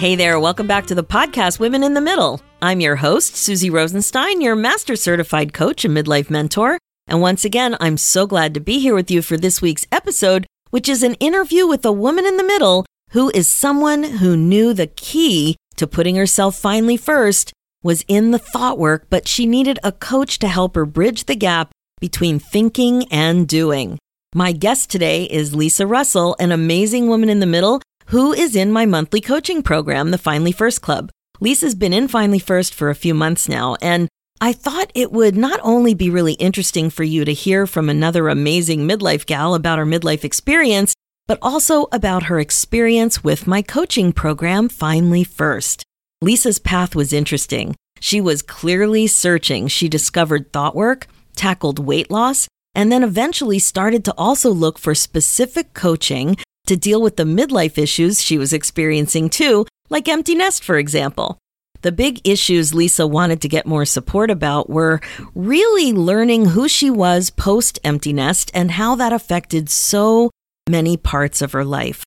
Hey there, welcome back to the podcast Women in the Middle. I'm your host, Suzy Rosenstein, your master certified coach and midlife mentor. And once again, I'm so glad to be here with you for this week's episode, which is an interview with a woman in the middle who is someone who knew the key to putting herself finally first was in the thought work, but she needed a coach to help her bridge the gap between thinking and doing. My guest today is Lisa Russell, an amazing woman in the middle who is in my monthly coaching program, the Finally First Club. Lisa's been in Finally First for a few months now, and I thought it would not only be really interesting for you to hear from another amazing midlife gal about her midlife experience, but also about her experience with my coaching program, Finally First. Lisa's path was interesting. She was clearly searching. She discovered thought work, tackled weight loss, and then eventually started to also look for specific coaching to deal with the midlife issues she was experiencing too, like empty nest, for example. The big issues Lisa wanted to get more support about were really learning who she was post empty nest and how that affected so many parts of her life.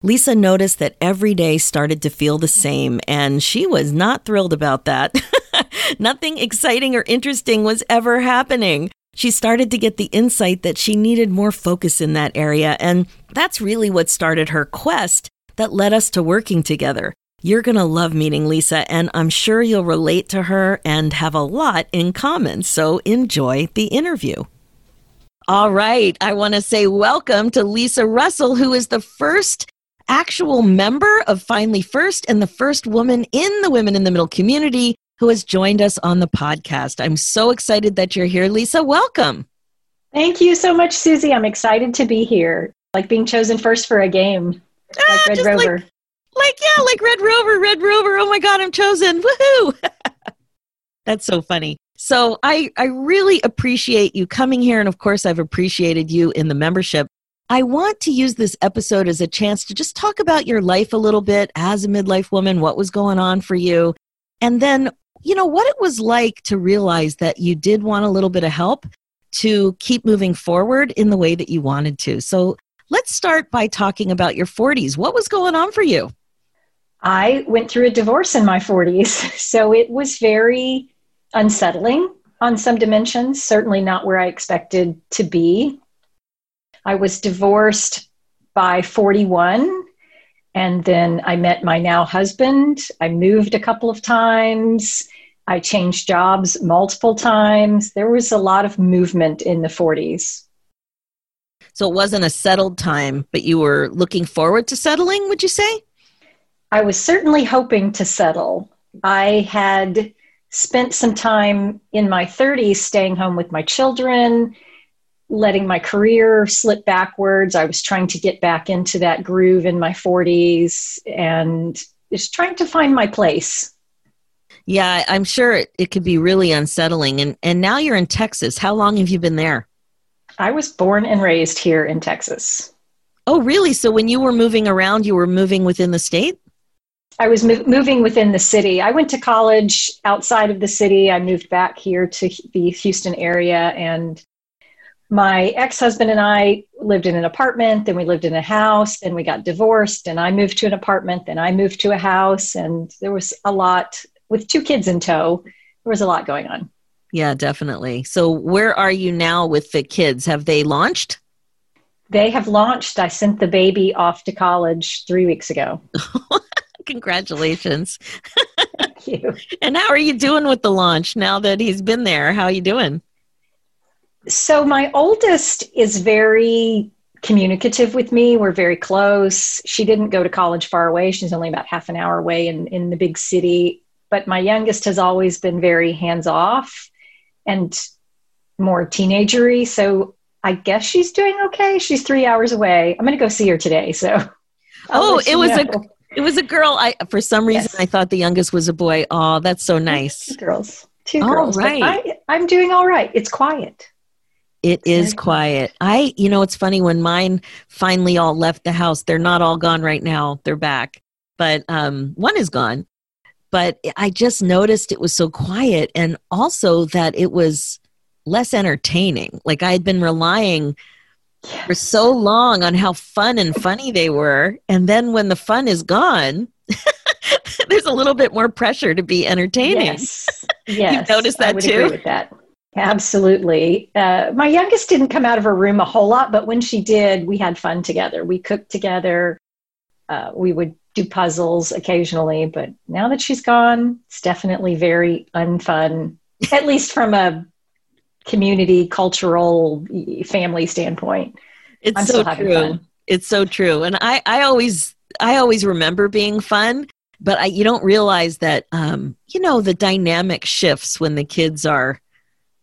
Lisa noticed that every day started to feel the same, and she was not thrilled about that. Nothing exciting or interesting was ever happening she started to get the insight that she needed more focus in that area. And that's really what started her quest that led us to working together. You're going to love meeting Lisa, and I'm sure you'll relate to her and have a lot in common. So enjoy the interview. All right. I want to say welcome to Lisa Russell, who is the first actual member of Finally First and the first woman in the Women in the Middle community who has joined us on the podcast. I'm so excited that you're here, Lisa. Welcome. Thank you so much, Suzy. I'm excited to be here. Like being chosen first for a game, ah, like Red Rover. Like, like, yeah, like Red Rover, Red Rover. Oh my God, I'm chosen. Woohoo. That's so funny. So I, I really appreciate you coming here. And of course, I've appreciated you in the membership. I want to use this episode as a chance to just talk about your life a little bit as a midlife woman, what was going on for you, and then you know, what it was like to realize that you did want a little bit of help to keep moving forward in the way that you wanted to. So let's start by talking about your 40s. What was going on for you? I went through a divorce in my 40s, so it was very unsettling on some dimensions, certainly not where I expected to be. I was divorced by 41 and then I met my now husband. I moved a couple of times. I changed jobs multiple times. There was a lot of movement in the 40s. So it wasn't a settled time, but you were looking forward to settling, would you say? I was certainly hoping to settle. I had spent some time in my 30s staying home with my children, letting my career slip backwards. I was trying to get back into that groove in my 40s and just trying to find my place. Yeah, I'm sure it, it could be really unsettling. And and now you're in Texas. How long have you been there? I was born and raised here in Texas. Oh, really? So when you were moving around, you were moving within the state? I was mo- moving within the city. I went to college outside of the city. I moved back here to the Houston area and my ex-husband and I lived in an apartment, then we lived in a house, then we got divorced and I moved to an apartment, then I moved to a house and there was a lot with two kids in tow. There was a lot going on. Yeah, definitely. So where are you now with the kids? Have they launched? They have launched. I sent the baby off to college 3 weeks ago. Congratulations. Thank you. and how are you doing with the launch now that he's been there? How are you doing? So my oldest is very communicative with me. We're very close. She didn't go to college far away. She's only about half an hour away in, in the big city. But my youngest has always been very hands off and more teenagery. So I guess she's doing okay. She's three hours away. I'm going to go see her today. So oh, it was know. a It was a girl. I for some reason Yes. I thought the youngest was a boy. Oh, that's so nice. Two girls. Two All girls. but. I, I'm doing all right. It's quiet. It is quiet. I, you know, it's funny when mine finally all left the house. They're not all gone right now. They're back, but um, one is gone. But I just noticed it was so quiet, and also that it was less entertaining. Like I had been relying for so long on how fun and funny they were, and then when the fun is gone, there's a little bit more pressure to be entertaining. Yes. Yes. noticed I that too? With that. Absolutely. Uh, my youngest didn't come out of her room a whole lot, but when she did, we had fun together. We cooked together. Uh, we would do puzzles occasionally, but now that she's gone, it's definitely very unfun, at least from a community, cultural, family standpoint. It's I'm so true. fun. It's so true. And I, I always I always remember being fun, but I, you don't realize that um, you know, the dynamic shifts when the kids are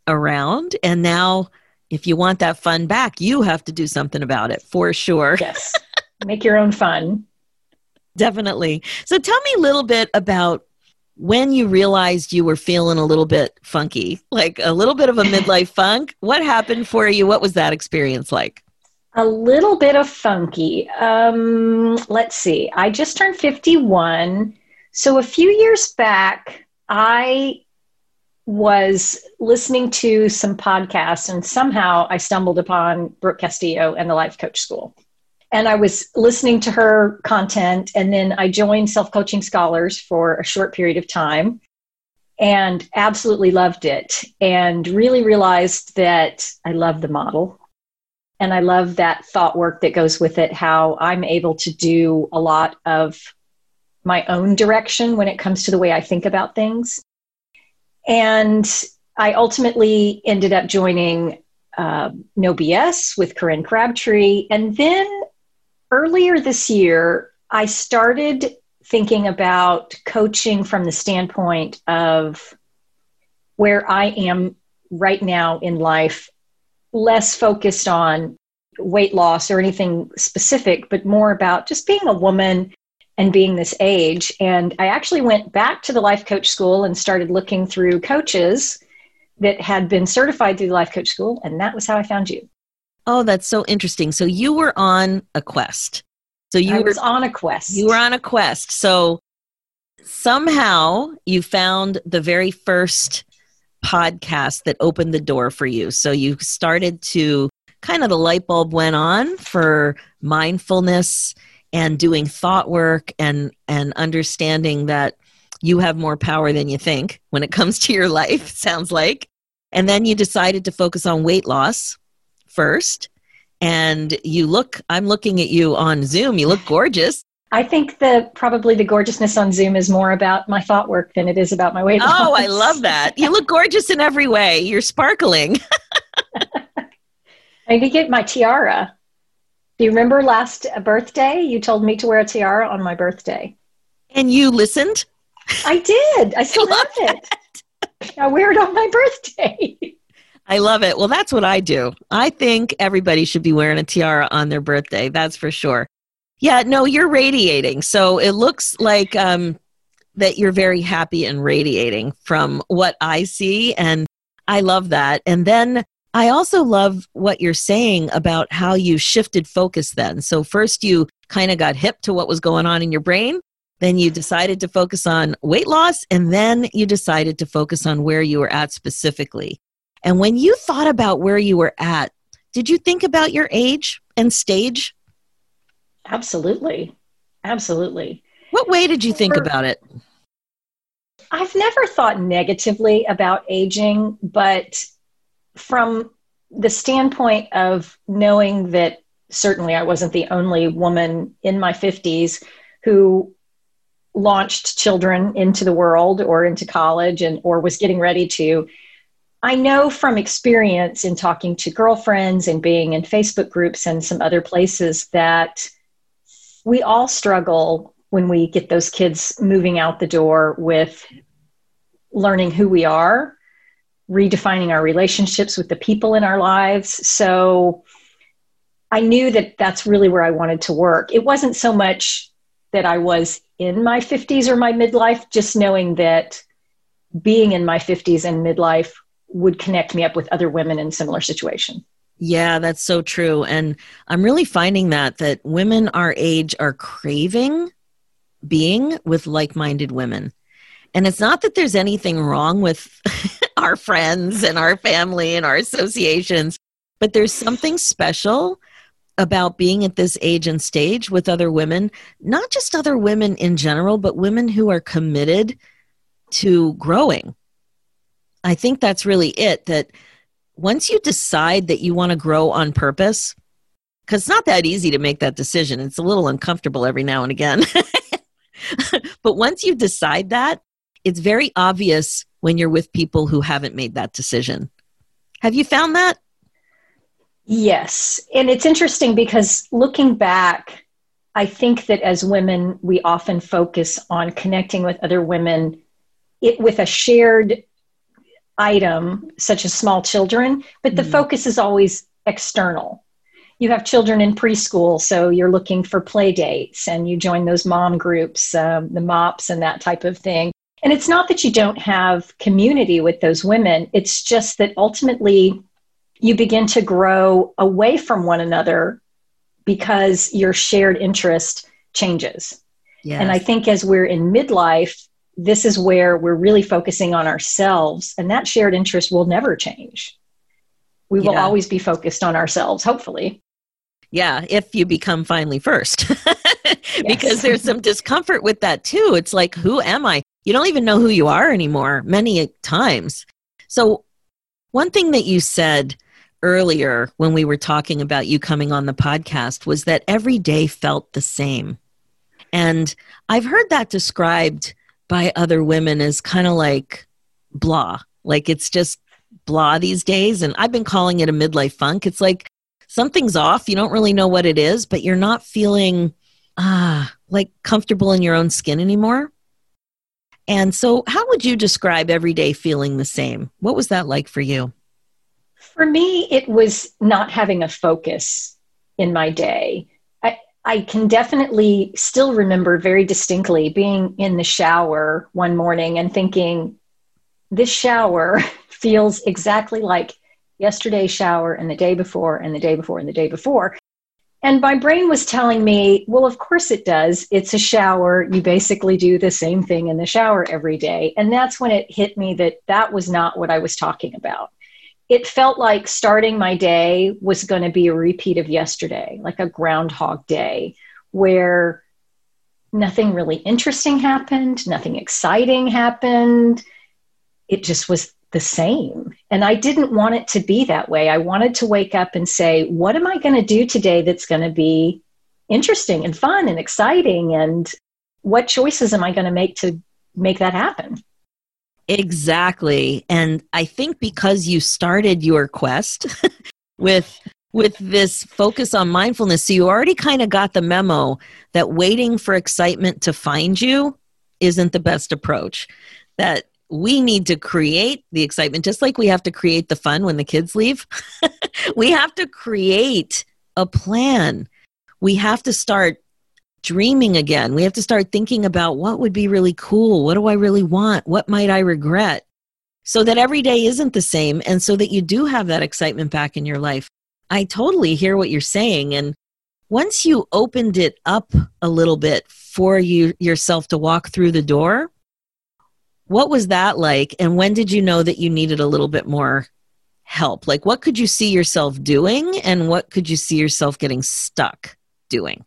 around. And now if you want that fun back, you have to do something about it for sure. Yes. Make your own fun. Definitely. So tell me a little bit about when you realized you were feeling a little bit funky, like a little bit of a midlife funk. What happened for you? What was that experience like? A little bit of funky. Um, let's see. I just turned 51. So a few years back, I was listening to some podcasts and somehow I stumbled upon Brooke Castillo and the Life Coach School. And I was listening to her content, and then I joined Self Coaching Scholars for a short period of time and absolutely loved it. And really realized that I love the model and I love that thought work that goes with it, how I'm able to do a lot of my own direction when it comes to the way I think about things. And I ultimately ended up joining uh, No BS with Corinne Crabtree. And then earlier this year, I started thinking about coaching from the standpoint of where I am right now in life less focused on weight loss or anything specific, but more about just being a woman and being this age. And I actually went back to the life coach school and started looking through coaches that had been certified through the life coach school. And that was how I found you. Oh, that's so interesting. So you were on a quest. So you I were was on a quest. you were on a quest. So somehow you found the very first podcast that opened the door for you. So you started to kind of the light bulb went on for mindfulness and doing thought work and and understanding that you have more power than you think when it comes to your life sounds like and then you decided to focus on weight loss first and you look i'm looking at you on zoom you look gorgeous I think the probably the gorgeousness on Zoom is more about my thought work than it is about my weight loss. Oh, I love that. You look gorgeous in every way. You're sparkling. I need to get my tiara. Do you remember last birthday? You told me to wear a tiara on my birthday. And you listened? I did. I still I have it. I wear it on my birthday. I love it. Well, that's what I do. I think everybody should be wearing a tiara on their birthday. That's for sure. Yeah, no, you're radiating. So it looks like um, that you're very happy and radiating from what I see. And I love that. And then I also love what you're saying about how you shifted focus then. So, first, you kind of got hip to what was going on in your brain. Then you decided to focus on weight loss. And then you decided to focus on where you were at specifically. And when you thought about where you were at, did you think about your age and stage? Absolutely. Absolutely. What way did you think about it? I've never thought negatively about aging, but from the standpoint of knowing that certainly I wasn't the only woman in my 50s who launched children into the world or into college and or was getting ready to I know from experience in talking to girlfriends and being in Facebook groups and some other places that we all struggle when we get those kids moving out the door with learning who we are, redefining our relationships with the people in our lives. So I knew that that's really where I wanted to work. It wasn't so much that I was in my 50s or my midlife, just knowing that being in my 50s and midlife would connect me up with other women in similar situation. Yeah, that's so true. And I'm really finding that that women our age are craving being with like-minded women. And it's not that there's anything wrong with our friends and our family and our associations, but there's something special about being at this age and stage with other women, not just other women in general, but women who are committed to growing. I think that's really it that once you decide that you want to grow on purpose, because it's not that easy to make that decision, it's a little uncomfortable every now and again. but once you decide that, it's very obvious when you're with people who haven't made that decision. Have you found that? Yes. And it's interesting because looking back, I think that as women, we often focus on connecting with other women it, with a shared item, such as small children, but the mm-hmm. focus is always external. You have children in preschool, so you're looking for play dates and you join those mom groups, um, the MOPS, and that type of thing. And it's not that you don't have community with those women, it's just that ultimately you begin to grow away from one another because your shared interest changes. Yes. And I think as we're in midlife, this is where we're really focusing on ourselves, and that shared interest will never change. We will yeah. always be focused on ourselves, hopefully. Yeah, if you become finally first. because there's some discomfort with that too. It's like, who am I? You don't even know who you are anymore, many times. So, one thing that you said earlier when we were talking about you coming on the podcast was that every day felt the same. And I've heard that described by other women is kind of like blah, like it's just blah these days. And I've been calling it a midlife funk. It's like something's off. You don't really know what it is, but you're not feeling ah like comfortable in your own skin anymore. And so, how would you describe every day feeling the same? What was that like for you? For me, it was not having a focus in my day. I, can definitely still remember very distinctly being in the shower one morning and thinking, this shower feels exactly like yesterday's shower and the day before and the day before and the day before. And my brain was telling me, well, of course it does. It's a shower. You basically do the same thing in the shower every day. And that's when it hit me that that was not what I was talking about it felt like starting my day was going to be a repeat of yesterday, like a groundhog day, where nothing really interesting happened, nothing exciting happened. It just was the same. And I didn't want it to be that way. I wanted to wake up and say, what am I going to do today that's going to be interesting and fun and exciting? And what choices am I going to make to make that happen? Exactly. And I think because you started your quest with with this focus on mindfulness, so you already kind of got the memo that waiting for excitement to find you isn't the best approach. That we need to create the excitement just like we have to create the fun when the kids leave. we have to create a plan. We have to start dreaming again. We have to start thinking about what would be really cool. What do I really want? What might I regret? So that every day isn't the same and so that you do have that excitement back in your life. I totally hear what you're saying. And once you opened it up a little bit for you yourself to walk through the door, what was that like? And when did you know that you needed a little bit more help? Like, what could you see yourself doing? And what could you see yourself getting stuck doing?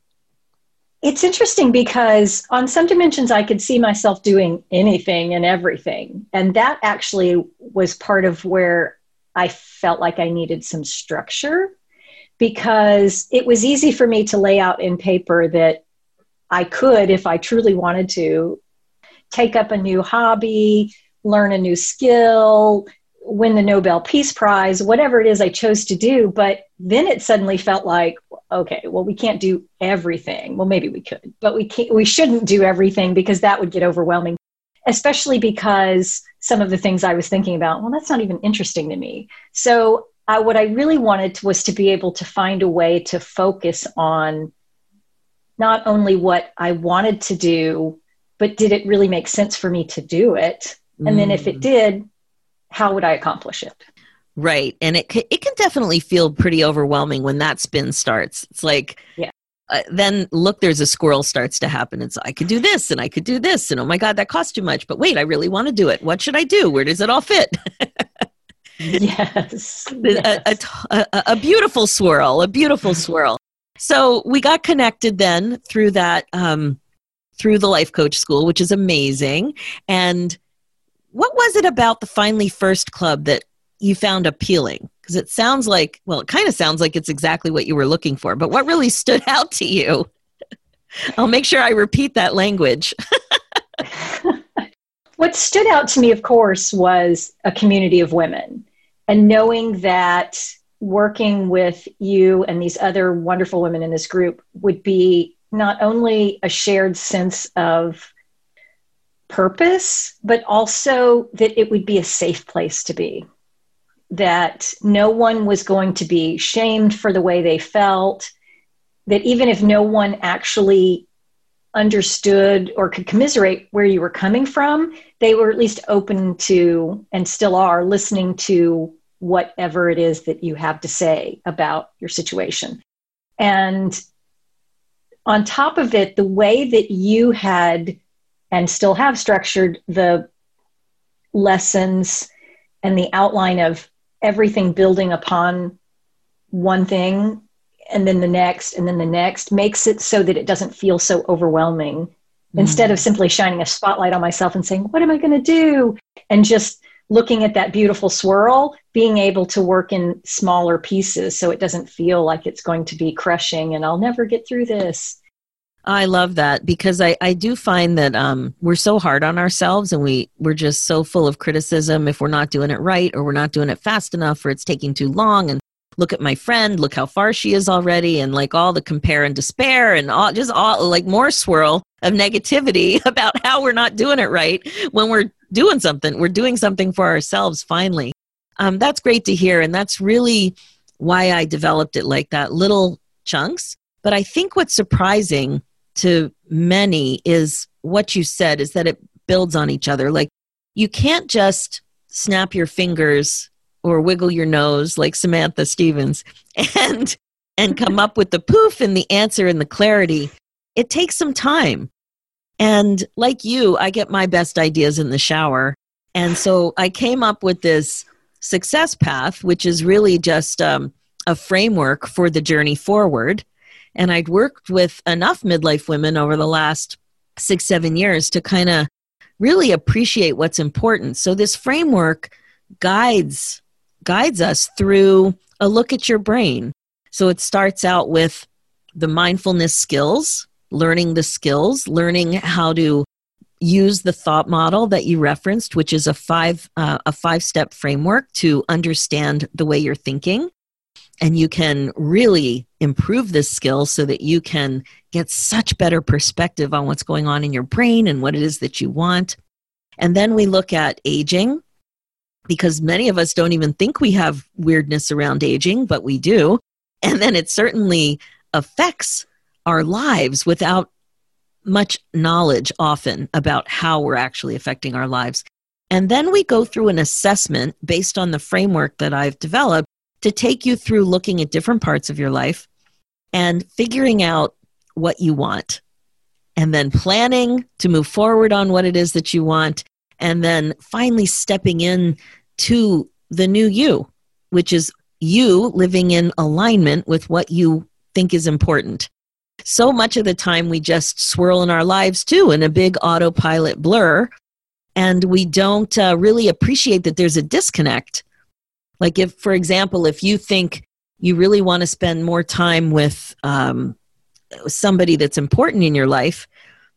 It's interesting because on some dimensions, I could see myself doing anything and everything. And that actually was part of where I felt like I needed some structure because it was easy for me to lay out in paper that I could, if I truly wanted to, take up a new hobby, learn a new skill, win the Nobel Peace Prize, whatever it is I chose to do. But then it suddenly felt like, okay, well, we can't do everything. Well, maybe we could, but we can't, we shouldn't do everything because that would get overwhelming, especially because some of the things I was thinking about, well, that's not even interesting to me. So I, what I really wanted was to be able to find a way to focus on not only what I wanted to do, but did it really make sense for me to do it? And mm. then if it mm. did, how would I accomplish it? Right. And it, it can definitely feel pretty overwhelming when that spin starts. It's like, yeah. Uh, then look, there's a squirrel starts to happen. It's I could do this and I could do this. And oh my God, that costs too much. But wait, I really want to do it. What should I do? Where does it all fit? yes. A, a, a, a, beautiful swirl, a beautiful swirl. So we got connected then through that, um, through the life coach school, which is amazing. And what was it about the Finally First Club that you found appealing? Because it sounds like, well, it kind of sounds like it's exactly what you were looking for, but what really stood out to you? I'll make sure I repeat that language. what stood out to me, of course, was a community of women and knowing that working with you and these other wonderful women in this group would be not only a shared sense of purpose, but also that it would be a safe place to be. That no one was going to be shamed for the way they felt. That even if no one actually understood or could commiserate where you were coming from, they were at least open to and still are listening to whatever it is that you have to say about your situation. And on top of it, the way that you had and still have structured the lessons and the outline of everything building upon one thing and then the next and then the next makes it so that it doesn't feel so overwhelming. Mm-hmm. instead of simply shining a spotlight on myself and saying what am i going to do? and just looking at that beautiful swirl being able to work in smaller pieces so it doesn't feel like it's going to be crushing and i'll never get through this I love that because I, I do find that um, we're so hard on ourselves and we, we're just so full of criticism if we're not doing it right or we're not doing it fast enough or it's taking too long. And look at my friend, look how far she is already, and like all the compare and despair and all just all like more swirl of negativity about how we're not doing it right when we're doing something. We're doing something for ourselves finally. Um, that's great to hear. And that's really why I developed it like that little chunks. But I think what's surprising to many is what you said is that it builds on each other. Like you can't just snap your fingers or wiggle your nose like Samantha Stevens and and come up with the poof and the answer and the clarity. It takes some time. And like you, I get my best ideas in the shower. And so I came up with this success path, which is really just um, a framework for the journey forward. And I'd worked with enough midlife women over the last six, seven years to kind of really appreciate what's important. So this framework guides guides us through a look at your brain. So it starts out with the mindfulness skills, learning the skills, learning how to use the thought model that you referenced, which is a five uh, a five step framework to understand the way you're thinking and you can really improve this skill so that you can get such better perspective on what's going on in your brain and what it is that you want. And then we look at aging because many of us don't even think we have weirdness around aging, but we do. And then it certainly affects our lives without much knowledge often about how we're actually affecting our lives. And then we go through an assessment based on the framework that I've developed to take you through looking at different parts of your life and figuring out what you want. And then planning to move forward on what it is that you want. And then finally stepping in to the new you, which is you living in alignment with what you think is important. So much of the time, we just swirl in our lives too in a big autopilot blur, and we don't uh, really appreciate that there's a disconnect like, if, for example, if you think you really want to spend more time with um, somebody that's important in your life,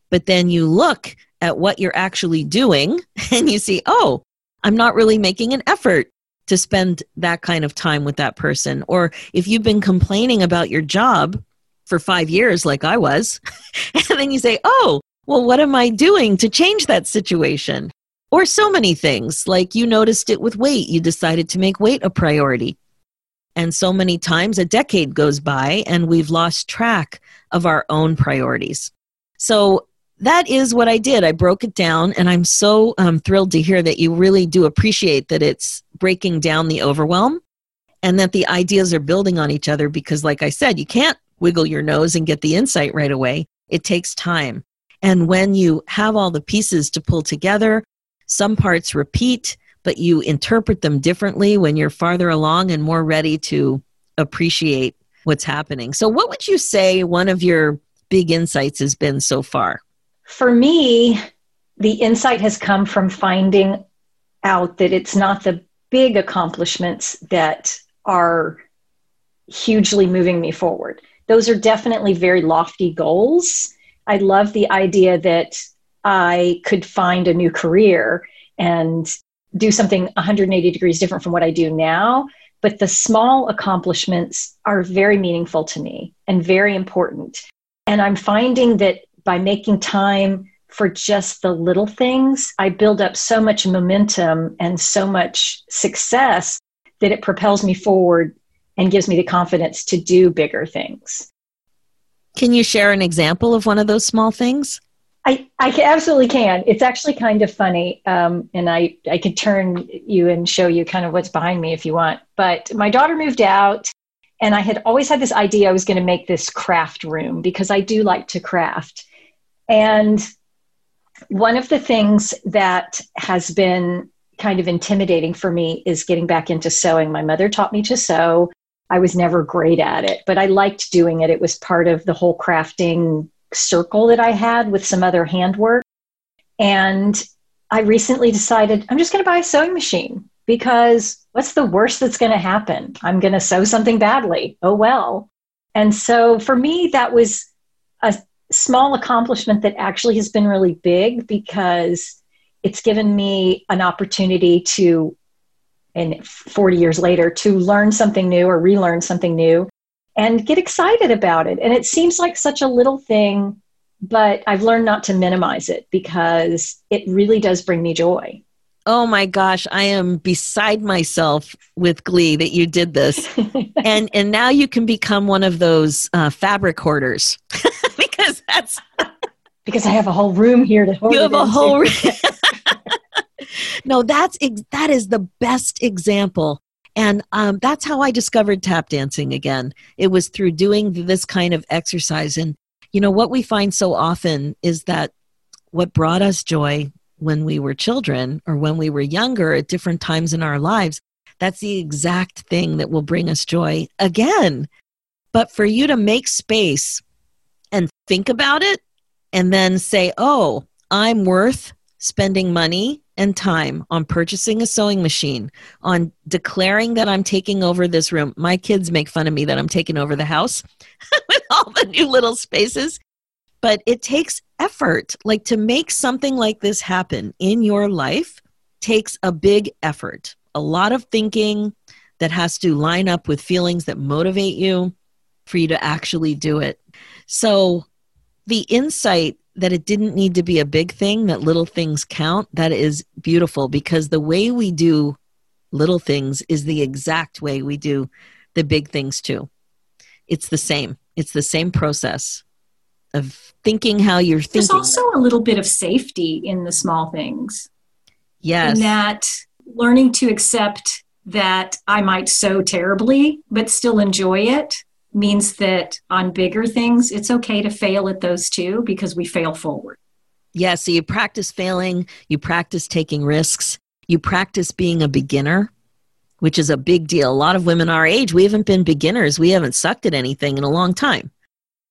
but then you look at what you're actually doing and you see, oh, I'm not really making an effort to spend that kind of time with that person. Or if you've been complaining about your job for five years, like I was, and then you say, oh, well, what am I doing to change that situation? Or so many things, like you noticed it with weight, you decided to make weight a priority. And so many times a decade goes by and we've lost track of our own priorities. So that is what I did. I broke it down, and I'm so um, thrilled to hear that you really do appreciate that it's breaking down the overwhelm and that the ideas are building on each other because, like I said, you can't wiggle your nose and get the insight right away. It takes time. And when you have all the pieces to pull together, some parts repeat, but you interpret them differently when you're farther along and more ready to appreciate what's happening. So, what would you say one of your big insights has been so far? For me, the insight has come from finding out that it's not the big accomplishments that are hugely moving me forward. Those are definitely very lofty goals. I love the idea that I could find a new career and do something 180 degrees different from what I do now. But the small accomplishments are very meaningful to me and very important. And I'm finding that by making time for just the little things, I build up so much momentum and so much success that it propels me forward and gives me the confidence to do bigger things. Can you share an example of one of those small things? I, I absolutely can. It's actually kind of funny. Um, and I, I could turn you and show you kind of what's behind me if you want. But my daughter moved out, and I had always had this idea I was going to make this craft room because I do like to craft. And one of the things that has been kind of intimidating for me is getting back into sewing. My mother taught me to sew. I was never great at it, but I liked doing it. It was part of the whole crafting circle that I had with some other handwork. And I recently decided I'm just going to buy a sewing machine because what's the worst that's going to happen? I'm going to sew something badly. Oh, well. And so for me, that was a small accomplishment that actually has been really big because it's given me an opportunity to, and 40 years later, to learn something new or relearn something new and get excited about it. And it seems like such a little thing, but I've learned not to minimize it because it really does bring me joy. Oh my gosh, I am beside myself with glee that you did this. and and now you can become one of those uh, fabric hoarders. because that's because I have a whole room here to hold. You have a whole room. no, that's that is the best example. And um, that's how I discovered tap dancing again. It was through doing this kind of exercise. And, you know, what we find so often is that what brought us joy when we were children or when we were younger at different times in our lives, that's the exact thing that will bring us joy again. But for you to make space and think about it and then say, oh, I'm worth spending money and time on purchasing a sewing machine, on declaring that I'm taking over this room. My kids make fun of me that I'm taking over the house with all the new little spaces. But it takes effort. Like to make something like this happen in your life takes a big effort, a lot of thinking that has to line up with feelings that motivate you for you to actually do it. So the insight that it didn't need to be a big thing, that little things count, that is beautiful because the way we do little things is the exact way we do the big things too. It's the same. It's the same process of thinking how you're thinking. There's also a little bit of safety in the small things. Yes. In that learning to accept that I might sew terribly, but still enjoy it means that on bigger things, it's okay to fail at those too because we fail forward. Yeah, so you practice failing, you practice taking risks, you practice being a beginner, which is a big deal. A lot of women our age, we haven't been beginners. We haven't sucked at anything in a long time.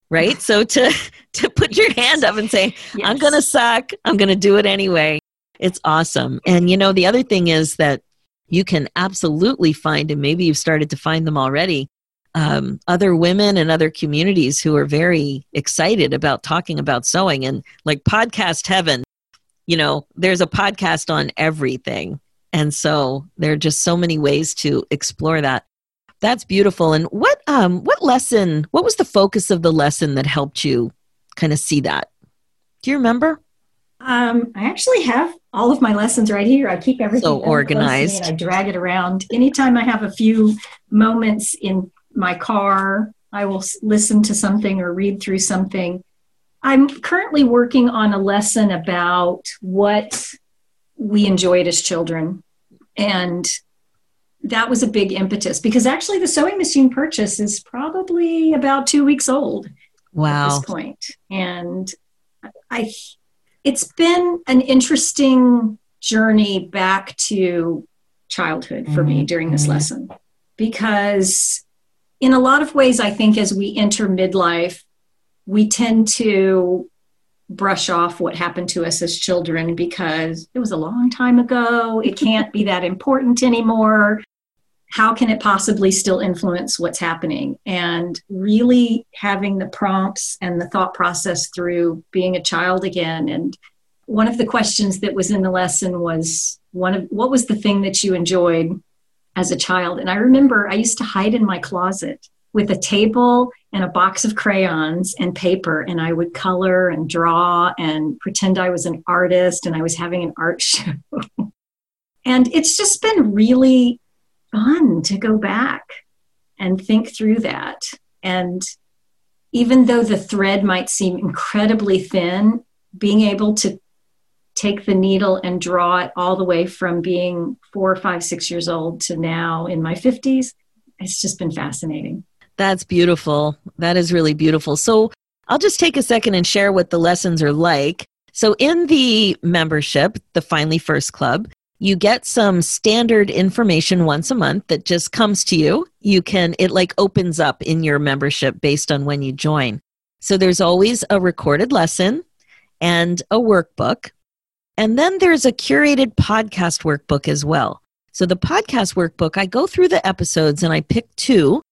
Right? so to to put your hand up and say, yes. I'm going to suck, I'm going to do it anyway. It's awesome. And you know, the other thing is that you can absolutely find and maybe you've started to find them already um, other women and other communities who are very excited about talking about sewing. And like podcast heaven you know there's a podcast on everything. And so there are just so many ways to explore that. That's beautiful. And what um what lesson what was the focus of the lesson that helped you kind of see that? Do you remember? Um, I actually have all of my lessons right here. I keep everything so organized. I drag it around. Anytime I have a few moments in my car, I will listen to something or read through something. I'm currently working on a lesson about what we enjoyed as children. And that was a big impetus because actually the sewing machine purchase is probably about two weeks old wow. at this point. And I it's been an interesting journey back to childhood for mm-hmm. me during this mm-hmm. lesson because in a lot of ways i think as we enter midlife we tend to brush off what happened to us as children because it was a long time ago. It can't be that important anymore. How can it possibly still influence what's happening? And really having the prompts and the thought process through being a child again. And one of the questions that was in the lesson was one of what was the thing that you enjoyed as a child and i remember i used to hide in my closet with a table and a box of crayons and paper and i would color and draw and pretend i was an artist and i was having an art show and it's just been really fun to go back and think through that. And even though the thread might seem incredibly thin, being able to take the needle and draw it all the way from being four, five, six years old to now in my 50s, it's just been fascinating. That's beautiful. That is really beautiful. So I'll just take a second and share what the lessons are like. So, in the membership, the Finally First Club, you get some standard information once a month that just comes to you. You can, it like opens up in your membership based on when you join. So there's always a recorded lesson and a workbook. And then there's a curated podcast workbook as well. So the podcast workbook, I go through the episodes and I pick two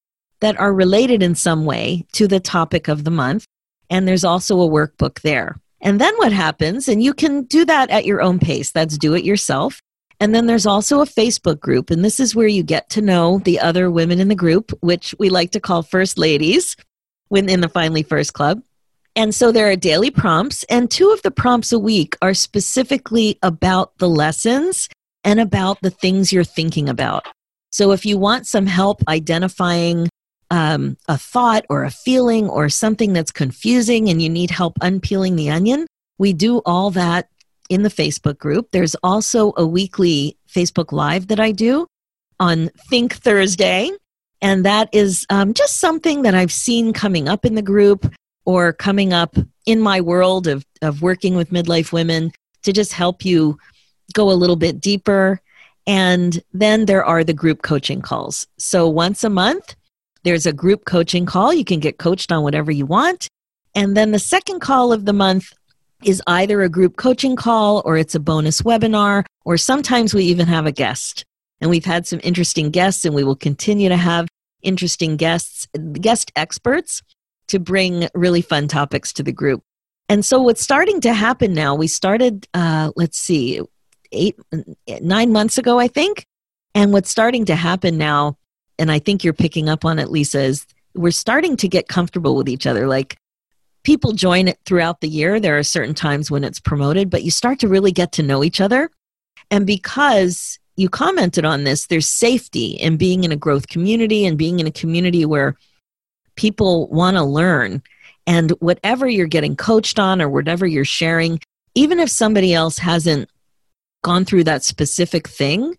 that are related in some way to the topic of the month. And there's also a workbook there. And then what happens, and you can do that at your own pace, that's do it yourself. And then there's also a Facebook group, and this is where you get to know the other women in the group, which we like to call First Ladies within the Finally First Club. And so there are daily prompts, and two of the prompts a week are specifically about the lessons and about the things you're thinking about. So if you want some help identifying um, a thought or a feeling or something that's confusing and you need help unpeeling the onion, we do all that in the Facebook group. There's also a weekly Facebook Live that I do on Think Thursday. And that is um, just something that I've seen coming up in the group or coming up in my world of, of working with midlife women to just help you go a little bit deeper. And then there are the group coaching calls. So once a month, there's a group coaching call. You can get coached on whatever you want. And then the second call of the month is either a group coaching call or it's a bonus webinar, or sometimes we even have a guest. And we've had some interesting guests, and we will continue to have interesting guests, guest experts to bring really fun topics to the group. And so, what's starting to happen now, we started, uh, let's see, eight, nine months ago, I think. And what's starting to happen now, and I think you're picking up on it, Lisa, is we're starting to get comfortable with each other. Like, people join it throughout the year. There are certain times when it's promoted, but you start to really get to know each other. And because you commented on this, there's safety in being in a growth community and being in a community where people want to learn. And whatever you're getting coached on or whatever you're sharing, even if somebody else hasn't gone through that specific thing,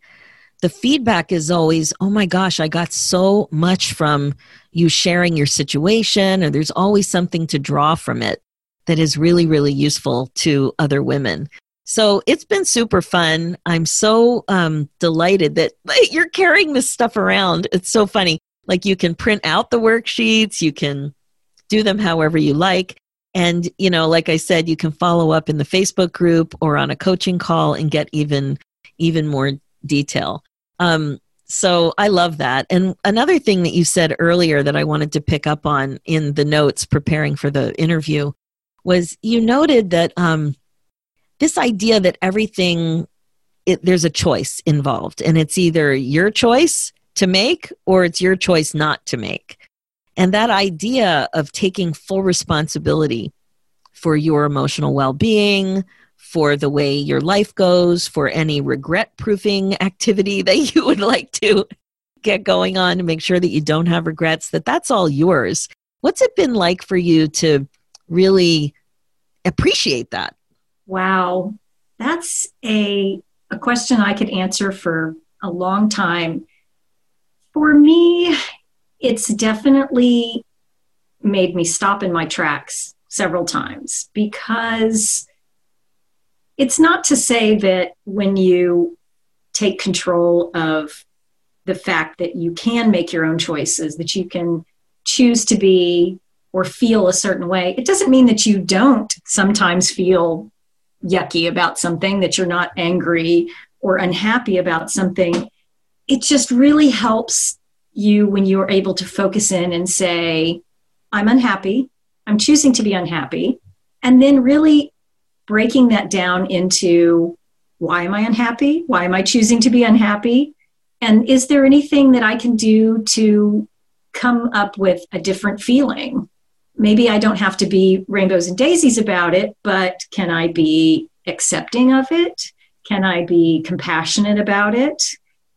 the feedback is always, oh my gosh, I got so much from you sharing your situation, or there's always something to draw from it that is really, really useful to other women. So it's been super fun. I'm so um, delighted that you're carrying this stuff around. It's so funny. Like you can print out the worksheets, you can do them however you like. And, you know, like I said, you can follow up in the Facebook group or on a coaching call and get even even more detail. Um, so I love that. And another thing that you said earlier that I wanted to pick up on in the notes preparing for the interview was you noted that um, this idea that everything it, there's a choice involved, and it's either your choice to make or it's your choice not to make. And that idea of taking full responsibility for your emotional well being, for the way your life goes, for any regret proofing activity that you would like to get going on to make sure that you don't have regrets, that that's all yours. What's it been like for you to really appreciate that? Wow. That's a, a question I could answer for a long time. For me, it's definitely made me stop in my tracks several times because it's not to say that when you take control of the fact that you can make your own choices, that you can choose to be or feel a certain way, it doesn't mean that you don't sometimes feel yucky about something, that you're not angry or unhappy about something. It just really helps you when you're able to focus in and say, I'm unhappy, I'm choosing to be unhappy, and then really breaking that down into why am I unhappy? Why am I choosing to be unhappy? And is there anything that I can do to come up with a different feeling? Maybe I don't have to be rainbows and daisies about it, but can I be accepting of it? Can I be compassionate about it?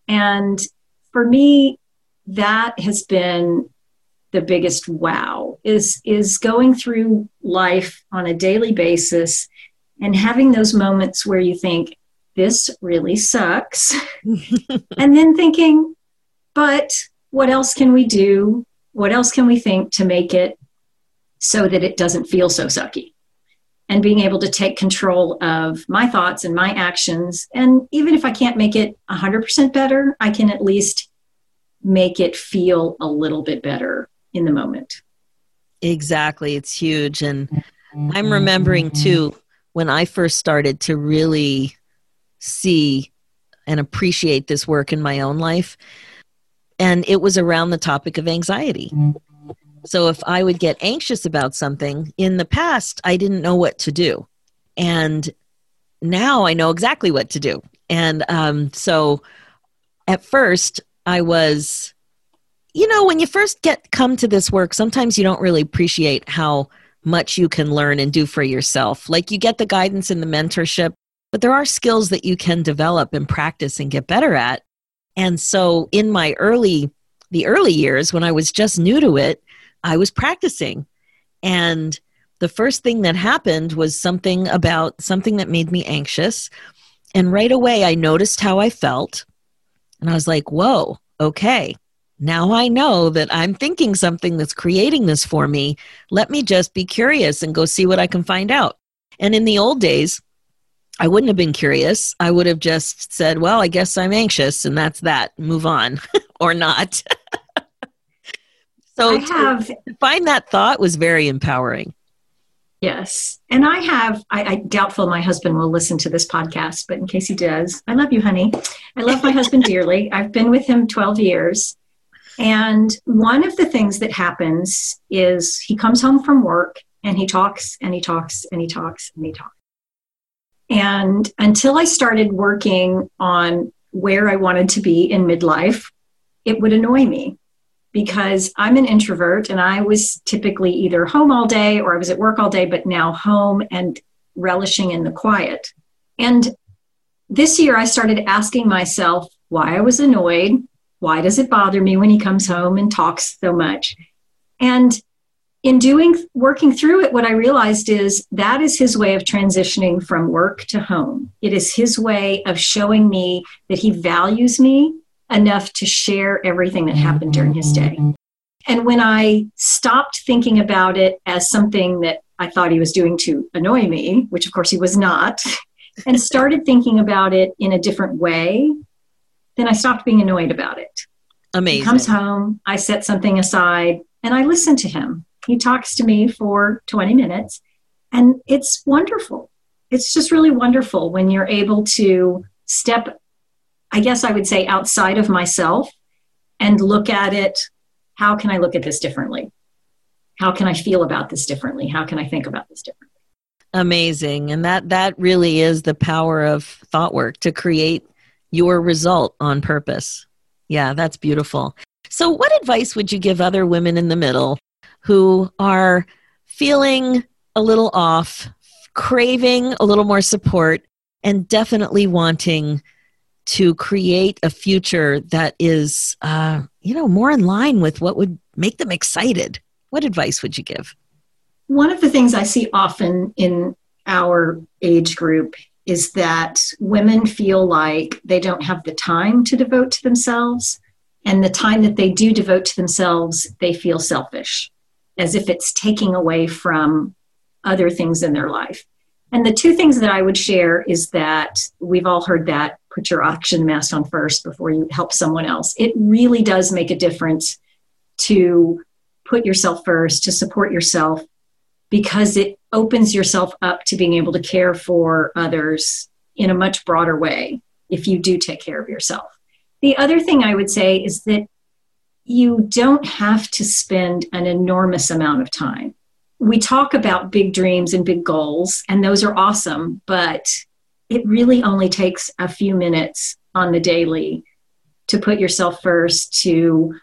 And for me, that has been the biggest wow is is going through life on a daily basis and having those moments where you think this really sucks. And then thinking but what else can we do? What else can we think to make it so that it doesn't feel so sucky and being able to take control of my thoughts and my actions. And even if i can't make it 100% better i can at least make it feel a little bit better in the moment. Exactly. It's huge. And i'm mm-hmm. remembering too when I first started to really see and appreciate this work in my own life. And it was around the topic of anxiety. Mm-hmm. So if I would get anxious about something in the past, I didn't know what to do. And now I know exactly what to do. And um, so at first, I was, you know, when you first get come to this work, sometimes you don't really appreciate how much you can learn and do for yourself. Like you get the guidance and the mentorship, but there are skills that you can develop and practice and get better at. And so in my early the early years when I was just new to it, I was practicing. And the first thing that happened was something about something that made me anxious. And right away I noticed how I felt. And I was like, "Whoa, okay now I know that I'm thinking something that's creating this for me. Let me just be curious and go see what I can find out. And in the old days, I wouldn't have been curious. I would have just said, well, I guess I'm anxious and that's that. Move on or not. So I have, to find that thought was very empowering. Yes. And I have, I, I doubtful my husband will listen to this podcast, but in case he does, I love you, honey. I love my husband dearly. I've been with him 12 years. And one of the things that happens is he comes home from work and he talks and he talks and he talks and he talks. And until I started working on where I wanted to be in midlife, it would annoy me because I'm an introvert and I was typically either home all day or I was at work all day, but now home and relishing in the quiet. And this year I started asking myself why I was annoyed why does it bother me when he comes home and talks so much? And in doing working through it what i realized is that is his way of transitioning from work to home it is his way of showing me that he values me enough to share everything that mm-hmm. happened during his day and when i stopped thinking about it as something that i thought he was doing to annoy me which of course he was not and started thinking about it in a different way then I stopped being annoyed about it. Amazing. He comes home, I set something aside, and I listen to him. He talks to me for 20 minutes, and it's wonderful. It's just really wonderful when you're able to step, I guess I would say, outside of myself and look at it. How can I look at this differently? How can I feel about this differently? How can I think about this differently? Amazing. And that that really is the power of thought work to create your result on purpose. Yeah, that's beautiful. So, what advice would you give other women in the middle who are feeling a little off, craving a little more support and definitely wanting to create a future that is, uh, you know, more in line with what would make them excited. What advice would you give? One of the things I see often in our age group is that women feel like they don't have the time to devote to themselves. And the time that they do devote to themselves, they feel selfish, as if it's taking away from other things in their life. And the two things that I would share is that we've all heard that put your oxygen mask on first before you help someone else. It really does make a difference to put yourself first, to support yourself, because it opens yourself up to being able to care for others in a much broader way if you do take care of yourself. The other thing I would say is that you don't have to spend an enormous amount of time. We talk about big dreams and big goals, and those are awesome, but it really only takes a few minutes on the daily to put yourself first, to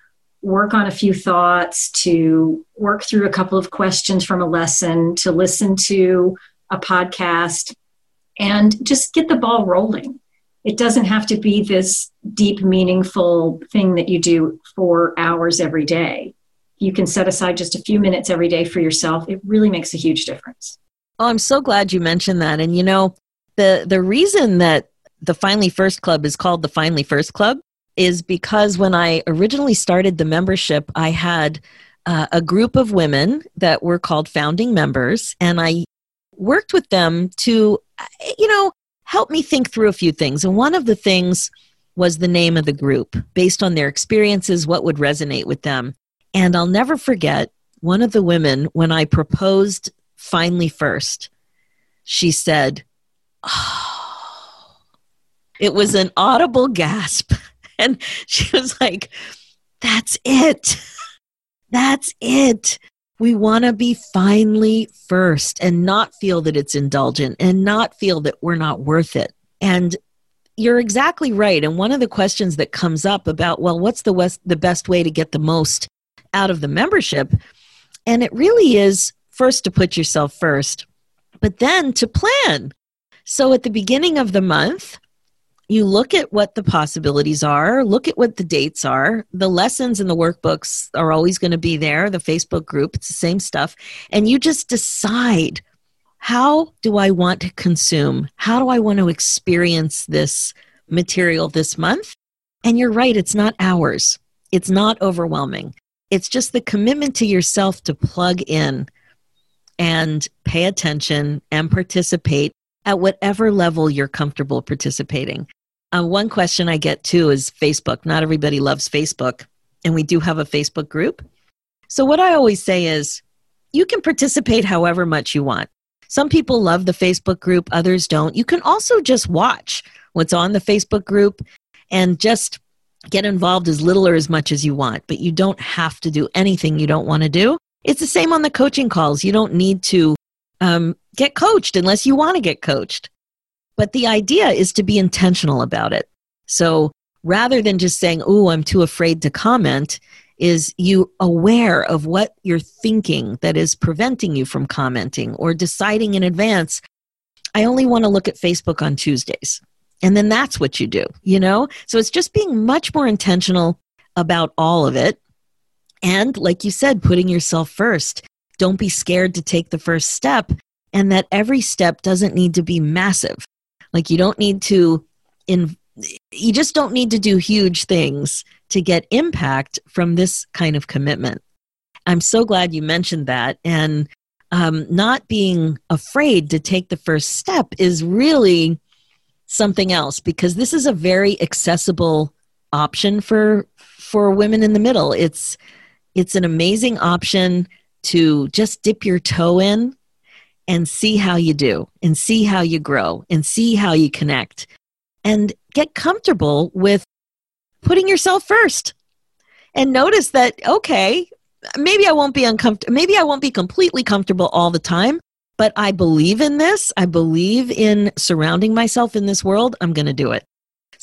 work on a few thoughts, to work through a couple of questions from a lesson, to listen to a podcast, and just get the ball rolling. It doesn't have to be this deep, meaningful thing that you do for hours every day. You can set aside just a few minutes every day for yourself. It really makes a huge difference. Oh, I'm so glad you mentioned that. And you know, the the reason that the Finally First Club is called the Finally First Club is because when I originally started the membership, I had uh, a group of women that were called founding members, and I worked with them to, you know, help me think through a few things. And one of the things was the name of the group based on their experiences, what would resonate with them. And I'll never forget one of the women when I proposed finally first, she said, Oh, it was an audible gasp. and she was like, That's it. That's it. We want to be finally first and not feel that it's indulgent and not feel that we're not worth it. And you're exactly right. And one of the questions that comes up about, well, what's the, west, the best way to get the most out of the membership? And it really is first to put yourself first, but then to plan. So at the beginning of the month, you look at what the possibilities are, look at what the dates are. The lessons and the workbooks are always going to be there, the Facebook group, it's the same stuff. And you just decide how do I want to consume? How do I want to experience this material this month? And you're right, it's not hours, it's not overwhelming. It's just the commitment to yourself to plug in and pay attention and participate at whatever level you're comfortable participating. Uh, one question I get too is Facebook. Not everybody loves Facebook, and we do have a Facebook group. So, what I always say is you can participate however much you want. Some people love the Facebook group, others don't. You can also just watch what's on the Facebook group and just get involved as little or as much as you want, but you don't have to do anything you don't want to do. It's the same on the coaching calls. You don't need to um, get coached unless you want to get coached. But the idea is to be intentional about it. So rather than just saying, oh, I'm too afraid to comment, is you aware of what you're thinking that is preventing you from commenting or deciding in advance, I only want to look at Facebook on Tuesdays. And then that's what you do, you know? So it's just being much more intentional about all of it. And like you said, putting yourself first. Don't be scared to take the first step, and that every step doesn't need to be massive. Like you don't need to in you just don't need to do huge things to get impact from this kind of commitment. I'm so glad you mentioned that. And um, not being afraid to take the first step is really something else because this is a very accessible option for for women in the middle. It's it's an amazing option to just dip your toe in and see how you do and see how you grow and see how you connect and get comfortable with putting yourself first. And notice that okay maybe i won't be uncomfortable maybe i won't be completely comfortable all the time but i believe in this. I believe in surrounding myself in this world. I'm going to do it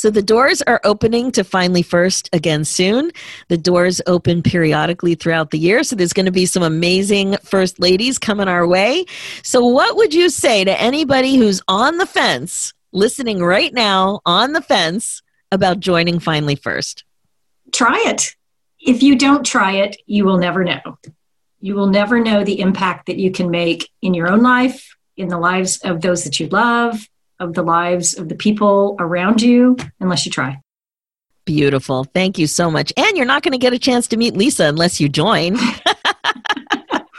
So the doors are opening to Finally First again soon. The doors open periodically throughout the year. So there's going to be some amazing first ladies coming our way. So, what would you say to anybody who's on the fence, listening right now on the fence about joining Finally First? Try it. If you don't try it, you will never know. You will never know the impact that you can make in your own life, in the lives of those that you love, of the lives of the people around you unless you try. Beautiful. Thank you so much. And you're not going to get a chance to meet Lisa unless you join.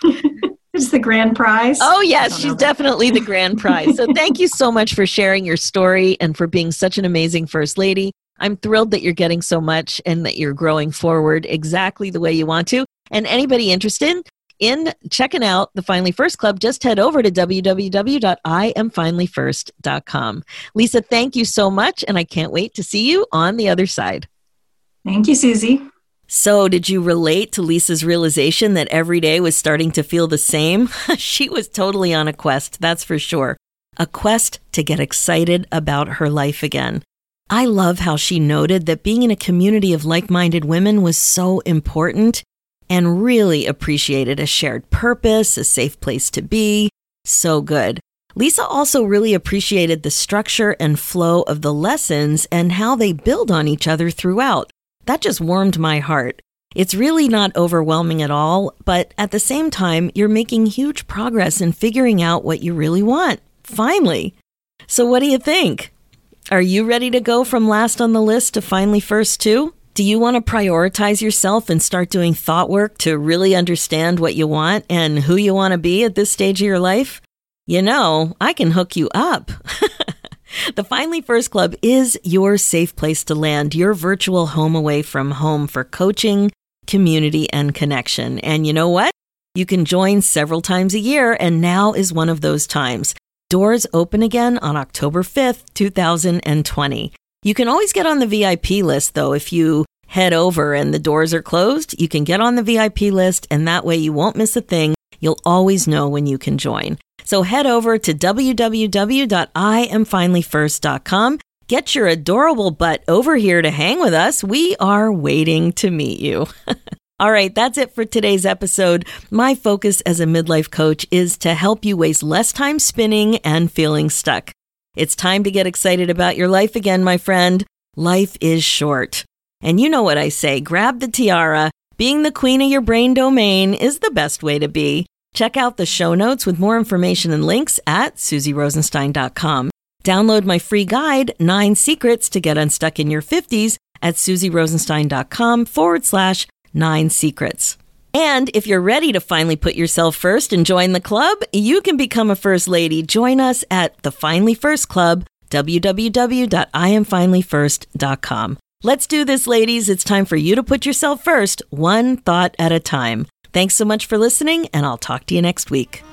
It's the grand prize. Oh, yes, she's definitely the grand prize. So, thank you so much for sharing your story and for being such an amazing first lady. I'm thrilled that you're getting so much and that you're growing forward exactly the way you want to. And anybody interested, in checking out the Finally First Club, just head over to www.iamfinallyfirst.com. Lisa, thank you so much, and I can't wait to see you on the other side. Thank you, Suzy. So, did you relate to Lisa's realization that every day was starting to feel the same? she was totally on a quest, that's for sure. A quest to get excited about her life again. I love how she noted that being in a community of like minded women was so important and really appreciated a shared purpose, a safe place to be. So good. Lisa also really appreciated the structure and flow of the lessons and how they build on each other throughout. That just warmed my heart. It's really not overwhelming at all, but at the same time, you're making huge progress in figuring out what you really want. Finally. So, what do you think? Are you ready to go from last on the list to finally first, too? Do you want to prioritize yourself and start doing thought work to really understand what you want and who you want to be at this stage of your life? You know, I can hook you up. the Finally First Club is your safe place to land, your virtual home away from home for coaching, community, and connection. And you know what? You can join several times a year, and now is one of those times. Doors open again on October 5th, 2020. You can always get on the VIP list, though, if you head over and the doors are closed. You can get on the VIP list, and that way you won't miss a thing. You'll always know when you can join. So head over to www.iamfinallyfirst.com. Get your adorable butt over here to hang with us. We are waiting to meet you. All right, that's it for today's episode. My focus as a midlife coach is to help you waste less time spinning and feeling stuck. It's time to get excited about your life again, my friend. Life is short. And you know what I say grab the tiara. Being the queen of your brain domain is the best way to be. Check out the show notes with more information and links at suzyrosenstein.com. Download my free guide, Nine Secrets to Get Unstuck in Your 50s, at suzyrosenstein.com forward slash nine secrets. And if you're ready to finally put yourself first and join the club, you can become a First Lady. Join us at the Finally First Club, www.iamfinallyfirst.com. Let's do this, ladies. It's time for you to put yourself first, one thought at a time. Thanks so much for listening, and I'll talk to you next week.